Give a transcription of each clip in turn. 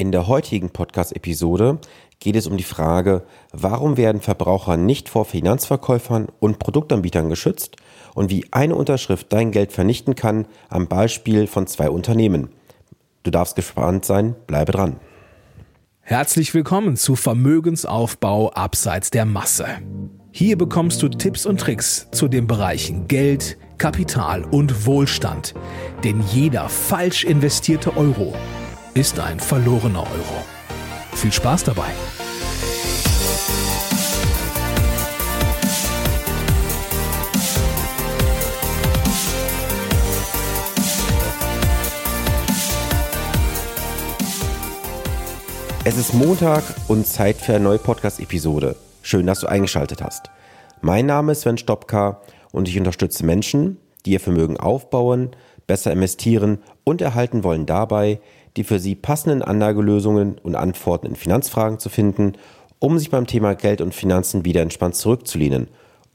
In der heutigen Podcast-Episode geht es um die Frage, warum werden Verbraucher nicht vor Finanzverkäufern und Produktanbietern geschützt und wie eine Unterschrift dein Geld vernichten kann am Beispiel von zwei Unternehmen. Du darfst gespannt sein, bleibe dran. Herzlich willkommen zu Vermögensaufbau abseits der Masse. Hier bekommst du Tipps und Tricks zu den Bereichen Geld, Kapital und Wohlstand. Denn jeder falsch investierte Euro ist ein verlorener Euro. Viel Spaß dabei! Es ist Montag und Zeit für eine neue Podcast-Episode. Schön, dass du eingeschaltet hast. Mein Name ist Sven Stopka und ich unterstütze Menschen, die ihr Vermögen aufbauen, besser investieren und erhalten wollen dabei, die für Sie passenden Anlagelösungen und Antworten in Finanzfragen zu finden, um sich beim Thema Geld und Finanzen wieder entspannt zurückzulehnen,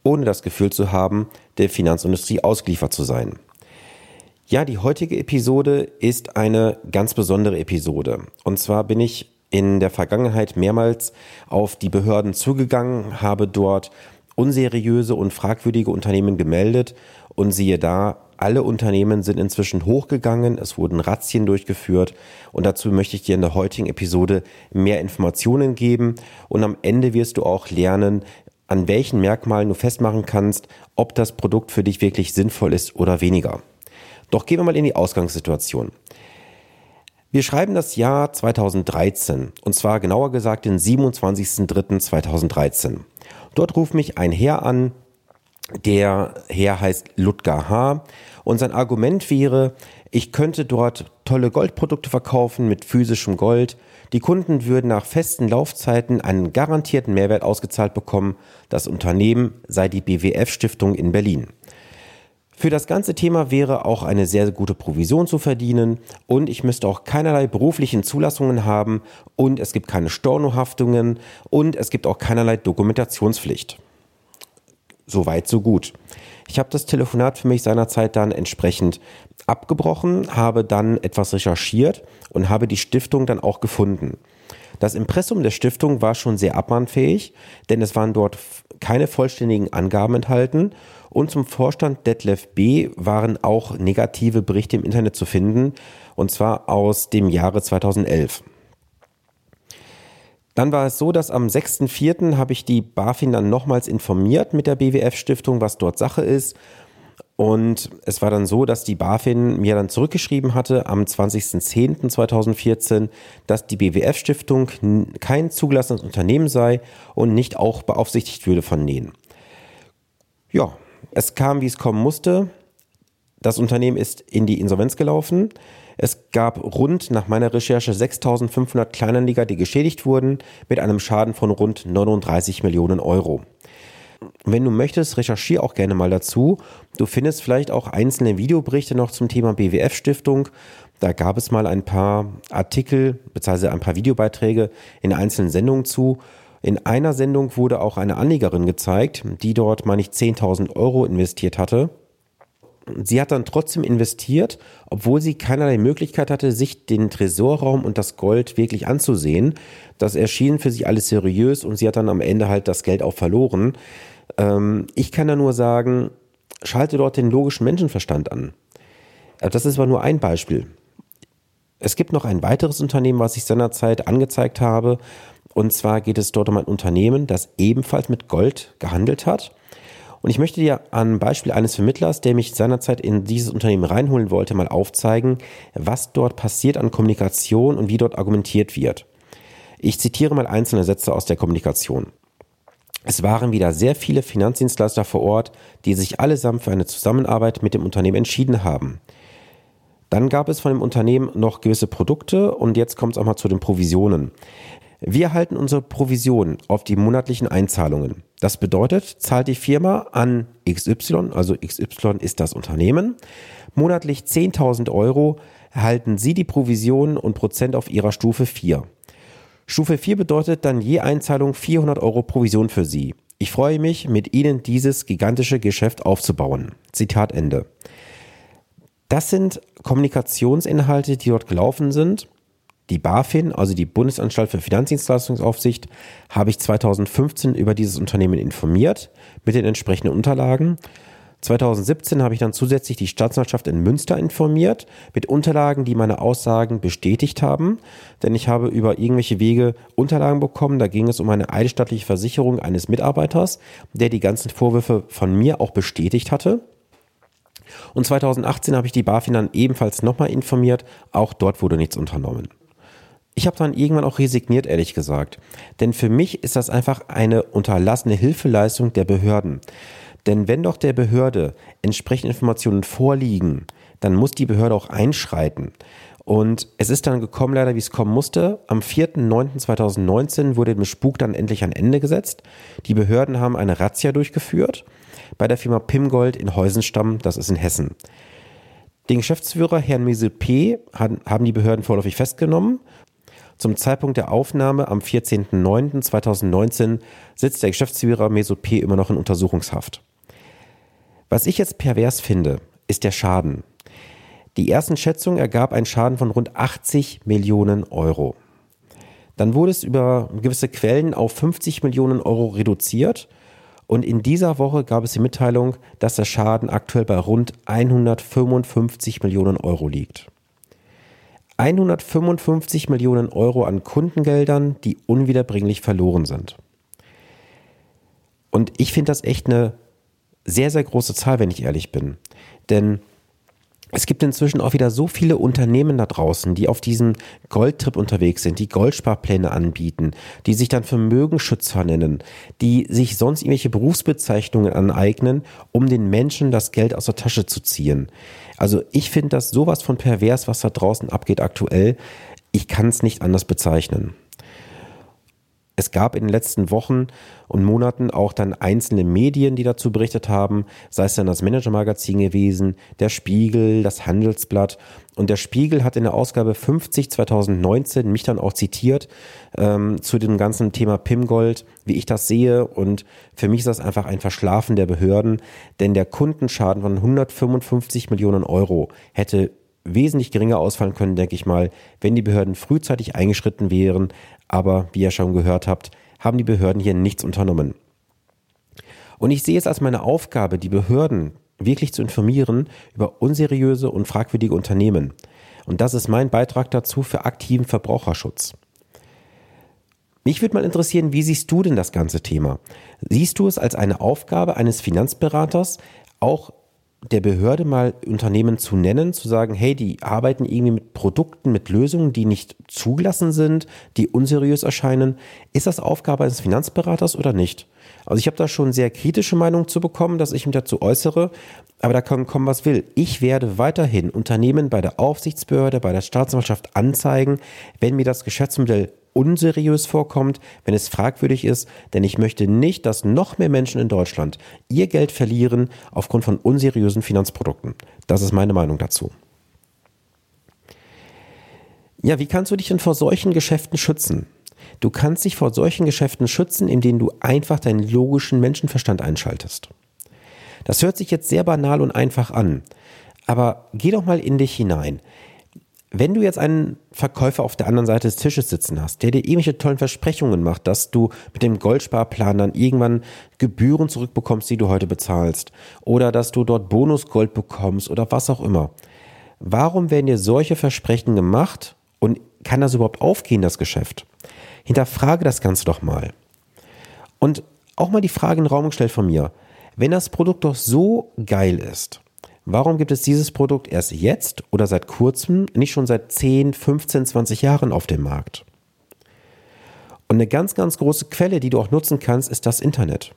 ohne das Gefühl zu haben, der Finanzindustrie ausgeliefert zu sein. Ja, die heutige Episode ist eine ganz besondere Episode. Und zwar bin ich in der Vergangenheit mehrmals auf die Behörden zugegangen, habe dort unseriöse und fragwürdige Unternehmen gemeldet und siehe da, alle Unternehmen sind inzwischen hochgegangen, es wurden Razzien durchgeführt und dazu möchte ich dir in der heutigen Episode mehr Informationen geben und am Ende wirst du auch lernen, an welchen Merkmalen du festmachen kannst, ob das Produkt für dich wirklich sinnvoll ist oder weniger. Doch gehen wir mal in die Ausgangssituation. Wir schreiben das Jahr 2013 und zwar genauer gesagt den 27.03.2013. Dort ruft mich ein Herr an, der Herr heißt Ludger H. Und sein Argument wäre, ich könnte dort tolle Goldprodukte verkaufen mit physischem Gold. Die Kunden würden nach festen Laufzeiten einen garantierten Mehrwert ausgezahlt bekommen. Das Unternehmen sei die BWF Stiftung in Berlin. Für das ganze Thema wäre auch eine sehr gute Provision zu verdienen und ich müsste auch keinerlei beruflichen Zulassungen haben und es gibt keine Stornohaftungen und es gibt auch keinerlei Dokumentationspflicht. So weit, so gut. Ich habe das Telefonat für mich seinerzeit dann entsprechend abgebrochen, habe dann etwas recherchiert und habe die Stiftung dann auch gefunden. Das Impressum der Stiftung war schon sehr abmahnfähig, denn es waren dort keine vollständigen Angaben enthalten und zum Vorstand Detlef B. waren auch negative Berichte im Internet zu finden, und zwar aus dem Jahre 2011. Dann war es so, dass am 6.4. habe ich die BaFin dann nochmals informiert mit der BWF-Stiftung, was dort Sache ist. Und es war dann so, dass die BaFin mir dann zurückgeschrieben hatte am 20.10.2014, dass die BWF-Stiftung kein zugelassenes Unternehmen sei und nicht auch beaufsichtigt würde von denen. Ja, es kam, wie es kommen musste. Das Unternehmen ist in die Insolvenz gelaufen. Es gab rund nach meiner Recherche 6500 Kleinanleger, die geschädigt wurden, mit einem Schaden von rund 39 Millionen Euro. Wenn du möchtest, recherchiere auch gerne mal dazu. Du findest vielleicht auch einzelne Videoberichte noch zum Thema BWF-Stiftung. Da gab es mal ein paar Artikel bzw. ein paar Videobeiträge in einzelnen Sendungen zu. In einer Sendung wurde auch eine Anlegerin gezeigt, die dort, meine ich, 10.000 Euro investiert hatte sie hat dann trotzdem investiert, obwohl sie keinerlei Möglichkeit hatte, sich den Tresorraum und das Gold wirklich anzusehen. Das erschien für sie alles seriös und sie hat dann am Ende halt das Geld auch verloren. Ähm, ich kann da nur sagen, schalte dort den logischen Menschenverstand an. Äh, das ist aber nur ein Beispiel. Es gibt noch ein weiteres Unternehmen, was ich seinerzeit angezeigt habe. Und zwar geht es dort um ein Unternehmen, das ebenfalls mit Gold gehandelt hat und ich möchte dir am Beispiel eines Vermittlers, der mich seinerzeit in dieses Unternehmen reinholen wollte, mal aufzeigen, was dort passiert an Kommunikation und wie dort argumentiert wird. Ich zitiere mal einzelne Sätze aus der Kommunikation. Es waren wieder sehr viele Finanzdienstleister vor Ort, die sich allesamt für eine Zusammenarbeit mit dem Unternehmen entschieden haben. Dann gab es von dem Unternehmen noch gewisse Produkte und jetzt kommt es auch mal zu den Provisionen. Wir halten unsere Provision auf die monatlichen Einzahlungen. Das bedeutet, zahlt die Firma an XY, also XY ist das Unternehmen, monatlich 10.000 Euro, erhalten Sie die Provision und Prozent auf Ihrer Stufe 4. Stufe 4 bedeutet dann je Einzahlung 400 Euro Provision für Sie. Ich freue mich, mit Ihnen dieses gigantische Geschäft aufzubauen. Zitat Ende. Das sind Kommunikationsinhalte, die dort gelaufen sind Die BaFin, also die Bundesanstalt für Finanzdienstleistungsaufsicht, habe ich 2015 über dieses Unternehmen informiert mit den entsprechenden Unterlagen. 2017 habe ich dann zusätzlich die Staatsanwaltschaft in Münster informiert mit Unterlagen, die meine Aussagen bestätigt haben. Denn ich habe über irgendwelche Wege Unterlagen bekommen. Da ging es um eine eidesstattliche Versicherung eines Mitarbeiters, der die ganzen Vorwürfe von mir auch bestätigt hatte. Und 2018 habe ich die BaFin dann ebenfalls nochmal informiert. Auch dort wurde nichts unternommen. Ich habe dann irgendwann auch resigniert, ehrlich gesagt. Denn für mich ist das einfach eine unterlassene Hilfeleistung der Behörden. Denn wenn doch der Behörde entsprechende Informationen vorliegen, dann muss die Behörde auch einschreiten. Und es ist dann gekommen, leider wie es kommen musste. Am 4.9.2019 wurde dem Spuk dann endlich ein Ende gesetzt. Die Behörden haben eine Razzia durchgeführt bei der Firma Pimgold in Heusenstamm, das ist in Hessen. Den Geschäftsführer, Herrn Mesel P., haben die Behörden vorläufig festgenommen zum Zeitpunkt der Aufnahme am 14.09.2019 sitzt der Geschäftsführer Mesut P. immer noch in Untersuchungshaft. Was ich jetzt pervers finde, ist der Schaden. Die ersten Schätzungen ergab einen Schaden von rund 80 Millionen Euro. Dann wurde es über gewisse Quellen auf 50 Millionen Euro reduziert und in dieser Woche gab es die Mitteilung, dass der Schaden aktuell bei rund 155 Millionen Euro liegt. 155 Millionen Euro an Kundengeldern, die unwiederbringlich verloren sind. Und ich finde das echt eine sehr, sehr große Zahl, wenn ich ehrlich bin. Denn es gibt inzwischen auch wieder so viele Unternehmen da draußen, die auf diesem Goldtrip unterwegs sind, die Goldsparpläne anbieten, die sich dann Vermögenschützer nennen, die sich sonst irgendwelche Berufsbezeichnungen aneignen, um den Menschen das Geld aus der Tasche zu ziehen. Also ich finde das sowas von pervers, was da draußen abgeht aktuell. Ich kann es nicht anders bezeichnen. Es gab in den letzten Wochen und Monaten auch dann einzelne Medien, die dazu berichtet haben, sei es dann das Manager-Magazin gewesen, der Spiegel, das Handelsblatt. Und der Spiegel hat in der Ausgabe 50 2019 mich dann auch zitiert ähm, zu dem ganzen Thema Pimgold, wie ich das sehe. Und für mich ist das einfach ein Verschlafen der Behörden, denn der Kundenschaden von 155 Millionen Euro hätte wesentlich geringer ausfallen können, denke ich mal, wenn die Behörden frühzeitig eingeschritten wären, aber wie ihr schon gehört habt, haben die Behörden hier nichts unternommen. Und ich sehe es als meine Aufgabe, die Behörden wirklich zu informieren über unseriöse und fragwürdige Unternehmen. Und das ist mein Beitrag dazu für aktiven Verbraucherschutz. Mich würde mal interessieren, wie siehst du denn das ganze Thema? Siehst du es als eine Aufgabe eines Finanzberaters, auch der Behörde mal Unternehmen zu nennen, zu sagen, hey, die arbeiten irgendwie mit Produkten, mit Lösungen, die nicht zugelassen sind, die unseriös erscheinen. Ist das Aufgabe eines Finanzberaters oder nicht? Also ich habe da schon sehr kritische Meinungen zu bekommen, dass ich mich dazu äußere, aber da kann kommen, was will. Ich werde weiterhin Unternehmen bei der Aufsichtsbehörde, bei der Staatsanwaltschaft anzeigen, wenn mir das Geschäftsmodell unseriös vorkommt, wenn es fragwürdig ist, denn ich möchte nicht, dass noch mehr Menschen in Deutschland ihr Geld verlieren aufgrund von unseriösen Finanzprodukten. Das ist meine Meinung dazu. Ja, wie kannst du dich denn vor solchen Geschäften schützen? Du kannst dich vor solchen Geschäften schützen, indem du einfach deinen logischen Menschenverstand einschaltest. Das hört sich jetzt sehr banal und einfach an, aber geh doch mal in dich hinein. Wenn du jetzt einen Verkäufer auf der anderen Seite des Tisches sitzen hast, der dir irgendwelche tollen Versprechungen macht, dass du mit dem Goldsparplan dann irgendwann Gebühren zurückbekommst, die du heute bezahlst, oder dass du dort Bonusgold bekommst oder was auch immer. Warum werden dir solche Versprechen gemacht und kann das überhaupt aufgehen, das Geschäft? Hinterfrage das Ganze doch mal. Und auch mal die Frage in den Raum gestellt von mir. Wenn das Produkt doch so geil ist, Warum gibt es dieses Produkt erst jetzt oder seit kurzem, nicht schon seit 10, 15, 20 Jahren auf dem Markt? Und eine ganz, ganz große Quelle, die du auch nutzen kannst, ist das Internet.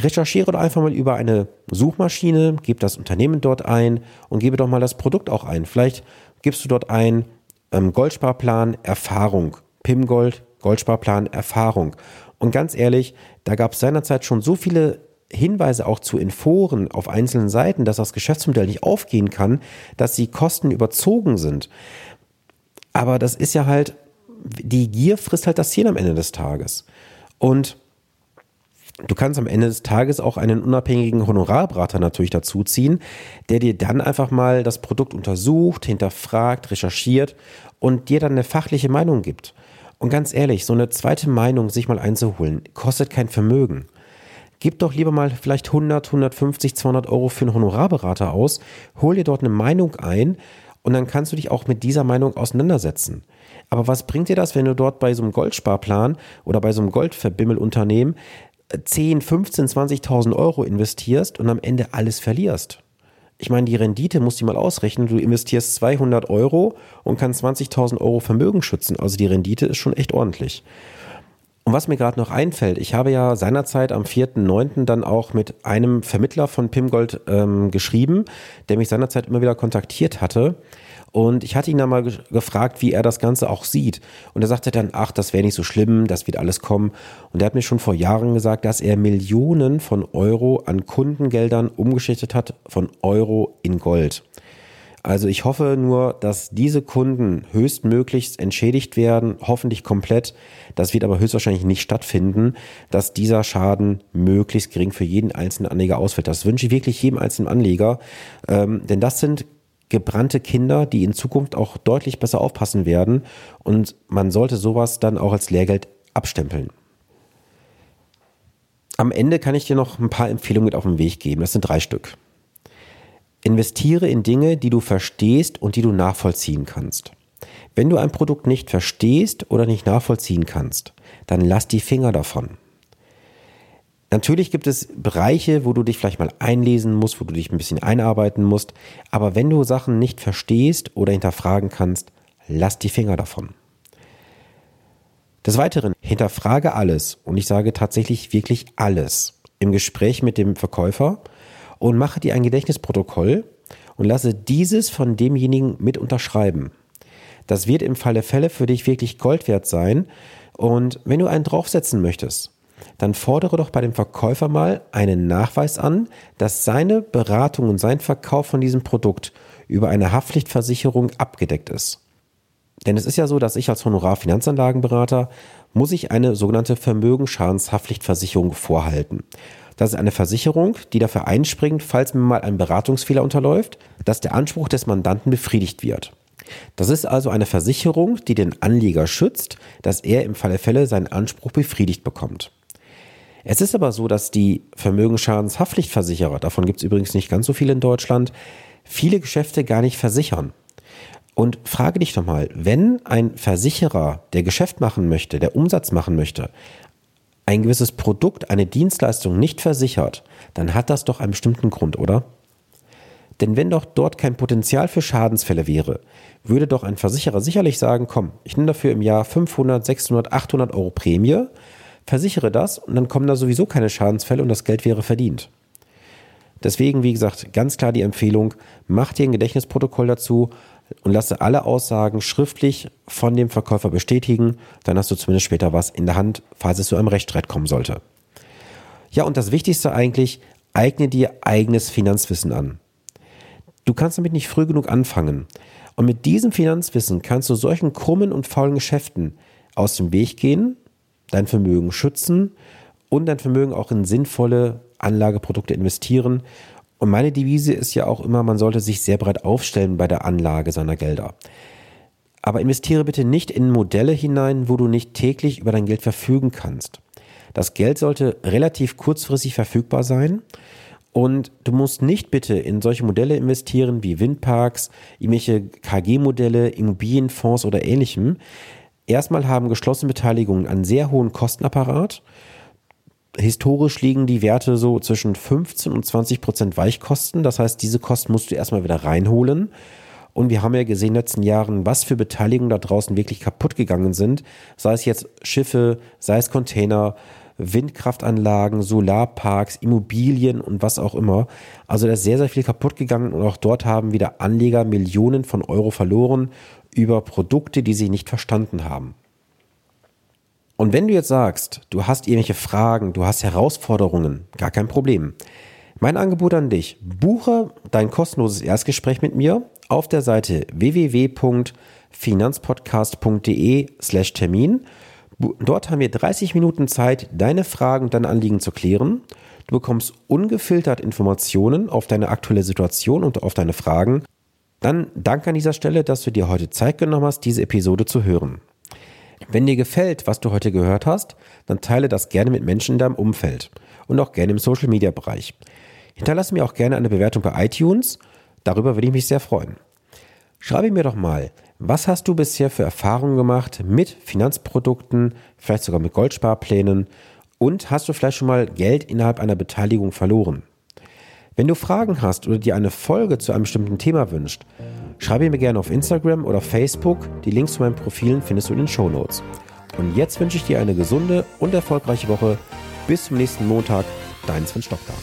Recherchiere doch einfach mal über eine Suchmaschine, gib das Unternehmen dort ein und gebe doch mal das Produkt auch ein. Vielleicht gibst du dort ein ähm, Goldsparplan Erfahrung, PIM Gold, Goldsparplan Erfahrung. Und ganz ehrlich, da gab es seinerzeit schon so viele Hinweise auch zu in Foren auf einzelnen Seiten, dass das Geschäftsmodell nicht aufgehen kann, dass die Kosten überzogen sind. Aber das ist ja halt, die Gier frisst halt das Ziel am Ende des Tages. Und Du kannst am Ende des Tages auch einen unabhängigen Honorarberater natürlich dazuziehen, der dir dann einfach mal das Produkt untersucht, hinterfragt, recherchiert und dir dann eine fachliche Meinung gibt. Und ganz ehrlich, so eine zweite Meinung sich mal einzuholen, kostet kein Vermögen. Gib doch lieber mal vielleicht 100, 150, 200 Euro für einen Honorarberater aus, hol dir dort eine Meinung ein und dann kannst du dich auch mit dieser Meinung auseinandersetzen. Aber was bringt dir das, wenn du dort bei so einem Goldsparplan oder bei so einem Goldverbimmelunternehmen 10, 15, 20.000 Euro investierst und am Ende alles verlierst? Ich meine, die Rendite musst du mal ausrechnen. Du investierst 200 Euro und kannst 20.000 Euro Vermögen schützen. Also die Rendite ist schon echt ordentlich. Und was mir gerade noch einfällt, ich habe ja seinerzeit am 4.9. dann auch mit einem Vermittler von Pimgold ähm, geschrieben, der mich seinerzeit immer wieder kontaktiert hatte. Und ich hatte ihn dann mal ge gefragt, wie er das Ganze auch sieht. Und er sagte dann, ach, das wäre nicht so schlimm, das wird alles kommen. Und er hat mir schon vor Jahren gesagt, dass er Millionen von Euro an Kundengeldern umgeschichtet hat von Euro in Gold. Also ich hoffe nur, dass diese Kunden höchstmöglichst entschädigt werden, hoffentlich komplett. Das wird aber höchstwahrscheinlich nicht stattfinden, dass dieser Schaden möglichst gering für jeden einzelnen Anleger ausfällt. Das wünsche ich wirklich jedem einzelnen Anleger, ähm, denn das sind gebrannte Kinder, die in Zukunft auch deutlich besser aufpassen werden und man sollte sowas dann auch als Lehrgeld abstempeln. Am Ende kann ich dir noch ein paar Empfehlungen mit auf den Weg geben. Das sind drei Stück. Investiere in Dinge, die du verstehst und die du nachvollziehen kannst. Wenn du ein Produkt nicht verstehst oder nicht nachvollziehen kannst, dann lass die Finger davon. Natürlich gibt es Bereiche, wo du dich vielleicht mal einlesen musst, wo du dich ein bisschen einarbeiten musst, aber wenn du Sachen nicht verstehst oder hinterfragen kannst, lass die Finger davon. Des Weiteren, hinterfrage alles und ich sage tatsächlich wirklich alles im Gespräch mit dem Verkäufer und mache dir ein Gedächtnisprotokoll und lasse dieses von demjenigen mit unterschreiben. Das wird im Falle Fälle für dich wirklich Gold wert sein. Und wenn du einen draufsetzen möchtest, dann fordere doch bei dem Verkäufer mal einen Nachweis an, dass seine Beratung und sein Verkauf von diesem Produkt über eine Haftpflichtversicherung abgedeckt ist. Denn es ist ja so, dass ich als Honorarfinanzanlagenberater muss ich eine sogenannte Vermögensschadenshaftpflichtversicherung vorhalten. Das ist eine Versicherung, die dafür einspringt, falls mir mal ein Beratungsfehler unterläuft, dass der Anspruch des Mandanten befriedigt wird. Das ist also eine Versicherung, die den Anleger schützt, dass er im Falle Fälle seinen Anspruch befriedigt bekommt. Es ist aber so, dass die Vermögensschadenshaftpflichtversicherer, davon gibt es übrigens nicht ganz so viele in Deutschland, viele Geschäfte gar nicht versichern. Und frage dich doch mal, wenn ein Versicherer, der Geschäft machen möchte, der Umsatz machen möchte, ein gewisses Produkt, eine Dienstleistung nicht versichert, dann hat das doch einen bestimmten Grund, oder? Denn wenn doch dort kein Potenzial für Schadensfälle wäre, würde doch ein Versicherer sicherlich sagen, komm, ich nehme dafür im Jahr 500, 600, 800 Euro Prämie, versichere das und dann kommen da sowieso keine Schadensfälle und das Geld wäre verdient. Deswegen, wie gesagt, ganz klar die Empfehlung, mach dir ein Gedächtnisprotokoll dazu, und lasse alle Aussagen schriftlich von dem Verkäufer bestätigen. Dann hast du zumindest später was in der Hand, falls es zu einem Rechtsstreit kommen sollte. Ja, und das Wichtigste eigentlich, eigne dir eigenes Finanzwissen an. Du kannst damit nicht früh genug anfangen. Und mit diesem Finanzwissen kannst du solchen krummen und faulen Geschäften aus dem Weg gehen, dein Vermögen schützen und dein Vermögen auch in sinnvolle Anlageprodukte investieren und meine Devise ist ja auch immer, man sollte sich sehr breit aufstellen bei der Anlage seiner Gelder. Aber investiere bitte nicht in Modelle hinein, wo du nicht täglich über dein Geld verfügen kannst. Das Geld sollte relativ kurzfristig verfügbar sein und du musst nicht bitte in solche Modelle investieren wie Windparks, irgendwelche KG-Modelle, Immobilienfonds oder ähnlichem. Erstmal haben geschlossene Beteiligungen einen sehr hohen Kostenapparat historisch liegen die Werte so zwischen 15 und 20 Prozent Weichkosten. Das heißt, diese Kosten musst du erstmal wieder reinholen. Und wir haben ja gesehen in den letzten Jahren, was für Beteiligungen da draußen wirklich kaputt gegangen sind. Sei es jetzt Schiffe, sei es Container, Windkraftanlagen, Solarparks, Immobilien und was auch immer. Also da ist sehr, sehr viel kaputt gegangen und auch dort haben wieder Anleger Millionen von Euro verloren über Produkte, die sie nicht verstanden haben. Und wenn du jetzt sagst, du hast irgendwelche Fragen, du hast Herausforderungen, gar kein Problem. Mein Angebot an dich, buche dein kostenloses Erstgespräch mit mir auf der Seite www.finanzpodcast.de slash Termin. Dort haben wir 30 Minuten Zeit, deine Fragen und deine Anliegen zu klären. Du bekommst ungefiltert Informationen auf deine aktuelle Situation und auf deine Fragen. Dann danke an dieser Stelle, dass du dir heute Zeit genommen hast, diese Episode zu hören. Wenn dir gefällt, was du heute gehört hast, dann teile das gerne mit Menschen in deinem Umfeld und auch gerne im Social Media Bereich. Hinterlasse mir auch gerne eine Bewertung bei iTunes, darüber würde ich mich sehr freuen. Schreibe mir doch mal, was hast du bisher für Erfahrungen gemacht mit Finanzprodukten, vielleicht sogar mit Goldsparplänen und hast du vielleicht schon mal Geld innerhalb einer Beteiligung verloren? Wenn du Fragen hast oder dir eine Folge zu einem bestimmten Thema wünscht, schreibe mir gerne auf Instagram oder Facebook. Die Links zu meinen Profilen findest du in den Show Notes. Und jetzt wünsche ich dir eine gesunde und erfolgreiche Woche. Bis zum nächsten Montag, dein Sven Stockdar.